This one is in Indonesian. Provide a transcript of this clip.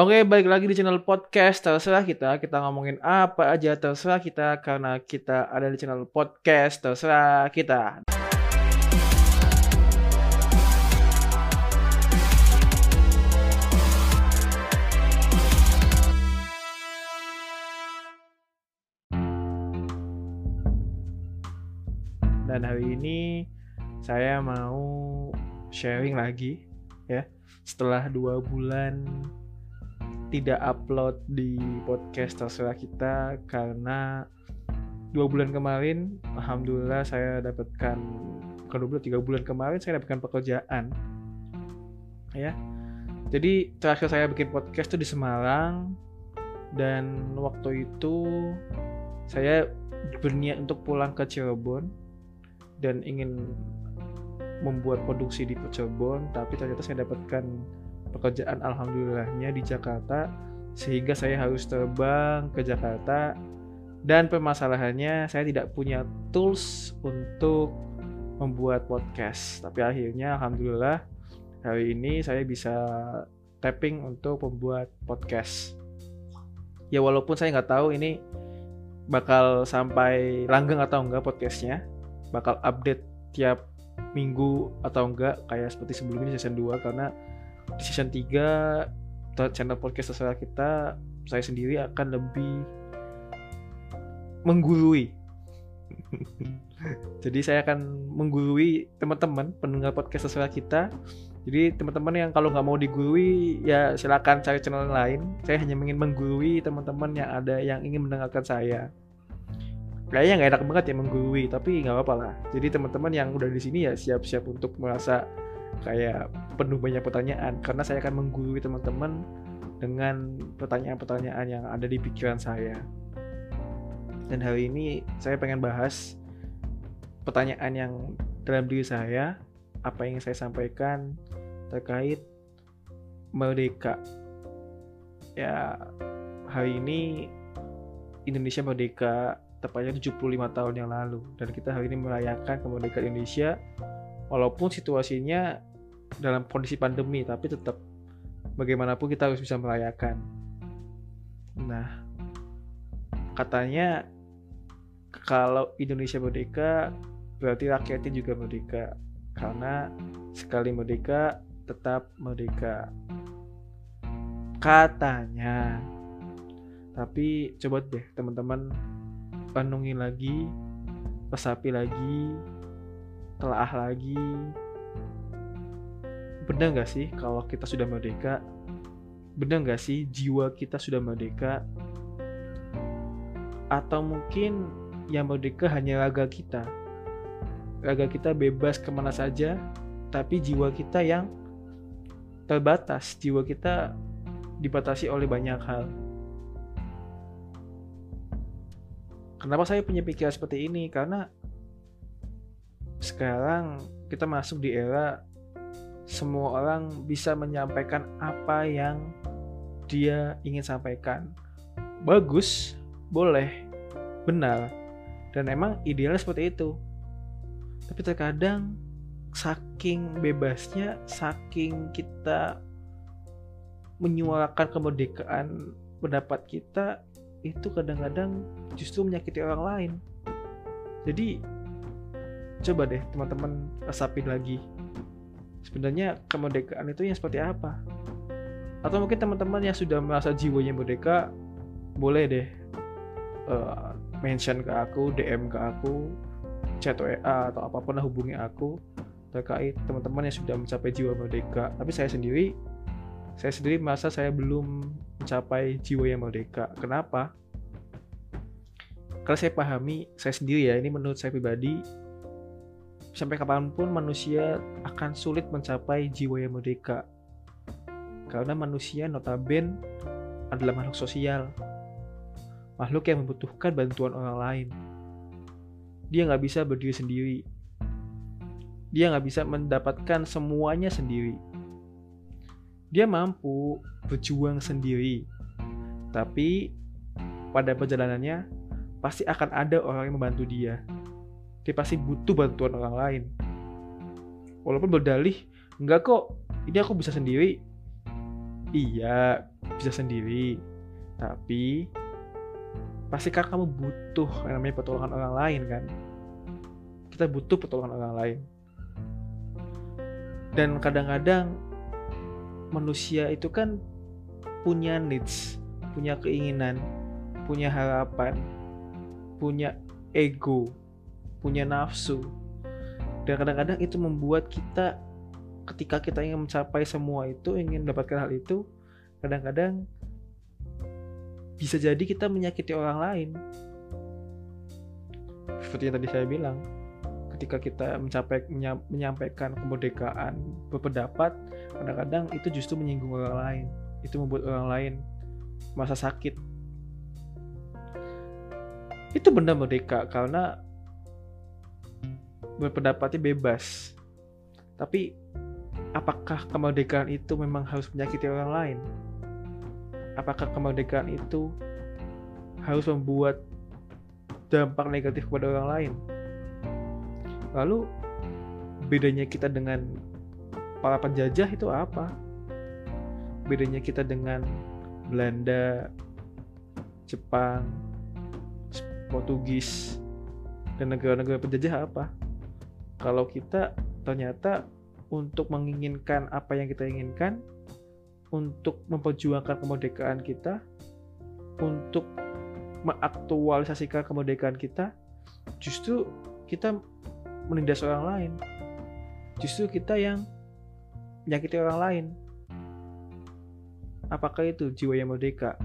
Oke, balik lagi di channel podcast terserah kita. Kita ngomongin apa aja terserah kita karena kita ada di channel podcast terserah kita. Dan hari ini saya mau sharing lagi ya setelah dua bulan tidak upload di podcast terserah kita karena dua bulan kemarin alhamdulillah saya dapatkan bukan dua tiga bulan kemarin saya dapatkan pekerjaan. Ya. Jadi terakhir saya bikin podcast tuh di Semarang dan waktu itu saya berniat untuk pulang ke Cirebon dan ingin membuat produksi di Cirebon tapi ternyata saya dapatkan pekerjaan alhamdulillahnya di Jakarta sehingga saya harus terbang ke Jakarta. Dan permasalahannya saya tidak punya tools untuk membuat podcast. Tapi akhirnya alhamdulillah hari ini saya bisa tapping untuk membuat podcast. Ya walaupun saya nggak tahu ini bakal sampai langgeng atau enggak podcastnya bakal update tiap minggu atau enggak kayak seperti sebelumnya season 2 karena di season 3 channel podcast terserah kita saya sendiri akan lebih menggurui. Jadi saya akan menggurui teman-teman pendengar podcast terserah kita. Jadi teman-teman yang kalau nggak mau digurui ya silakan cari channel lain. Saya hanya ingin menggurui teman-teman yang ada yang ingin mendengarkan saya. Kayaknya nggak enak banget ya menggurui tapi nggak apa-apa lah. Jadi teman-teman yang udah di sini ya siap-siap untuk merasa kayak penuh banyak pertanyaan. Karena saya akan menggurui teman-teman dengan pertanyaan-pertanyaan yang ada di pikiran saya. Dan hari ini saya pengen bahas pertanyaan yang dalam diri saya apa yang saya sampaikan terkait merdeka. Ya hari ini Indonesia merdeka tepatnya 75 tahun yang lalu. Dan kita hari ini merayakan kemerdekaan Indonesia walaupun situasinya dalam kondisi pandemi tapi tetap bagaimanapun kita harus bisa merayakan. Nah katanya kalau Indonesia merdeka berarti rakyatnya juga merdeka. Karena sekali merdeka tetap merdeka. Katanya. Tapi coba deh teman-teman renungin lagi resapi lagi telaah lagi benar nggak sih kalau kita sudah merdeka? Benar nggak sih jiwa kita sudah merdeka? Atau mungkin yang merdeka hanya raga kita? Raga kita bebas ke mana saja tapi jiwa kita yang terbatas jiwa kita dibatasi oleh banyak hal. Kenapa saya punya pikiran seperti ini? Karena sekarang kita masuk di era semua orang bisa menyampaikan apa yang dia ingin sampaikan. Bagus, boleh, benar, dan emang idealnya seperti itu. Tapi terkadang saking bebasnya, saking kita menyuarakan kemerdekaan pendapat kita itu kadang-kadang justru menyakiti orang lain. Jadi coba deh teman-teman resapin lagi sebenarnya kemerdekaan itu yang seperti apa? Atau mungkin teman-teman yang sudah merasa jiwanya merdeka boleh deh uh, mention ke aku DM ke aku chat WA atau apa pun lah hubungi aku terkait teman-teman yang sudah mencapai jiwa merdeka. Tapi saya sendiri saya sendiri merasa saya belum mencapai jiwa yang merdeka. Kenapa? Karena saya pahami saya sendiri ya ini menurut saya pribadi sampai kapan pun manusia akan sulit mencapai jiwa yang merdeka. Karena manusia notaben adalah makhluk sosial. Makhluk yang membutuhkan bantuan orang lain. Dia nggak bisa berdiri sendiri. Dia nggak bisa mendapatkan semuanya sendiri. Dia mampu berjuang sendiri. Tapi pada perjalanannya pasti akan ada orang yang membantu dia dia pasti butuh bantuan orang lain. Walaupun berdalih, enggak kok, ini aku bisa sendiri. iya bisa sendiri tapi pasti kan kamu butuh yang namanya pertolongan orang lain kan kita butuh pertolongan orang lain dan kadang-kadang manusia itu kan punya needs punya keinginan punya harapan punya ego punya nafsu. Dan kadang-kadang itu membuat kita ketika kita ingin mencapai semua itu ingin mendapatkan hal itu kadang-kadang bisa jadi kita menyakiti orang lain. Seperti yang tadi saya bilang ketika kita mencapai menyampaikan kemerdekaan berpendapat kadang-kadang itu justru menyinggung orang lain. Itu membuat orang lain masa sakit. Itu benar merdeka karena berpendapatnya bebas tapi apakah kemerdekaan itu memang harus menyakiti orang lain? Apakah kemerdekaan itu harus membuat dampak negatif kepada orang lain? Lalu bedanya kita dengan para penjajah itu apa? Bedanya kita dengan Belanda, Jepang, Portugis, dan negara-negara penjajah apa? Kalau kita ternyata untuk menginginkan apa yang kita inginkan, untuk memperjuangkan kemerdekaan kita, untuk mengaktualisasikan kemerdekaan kita, justru kita menindas orang lain. Justru kita yang menyakiti orang lain. Apakah itu jiwa yang merdeka?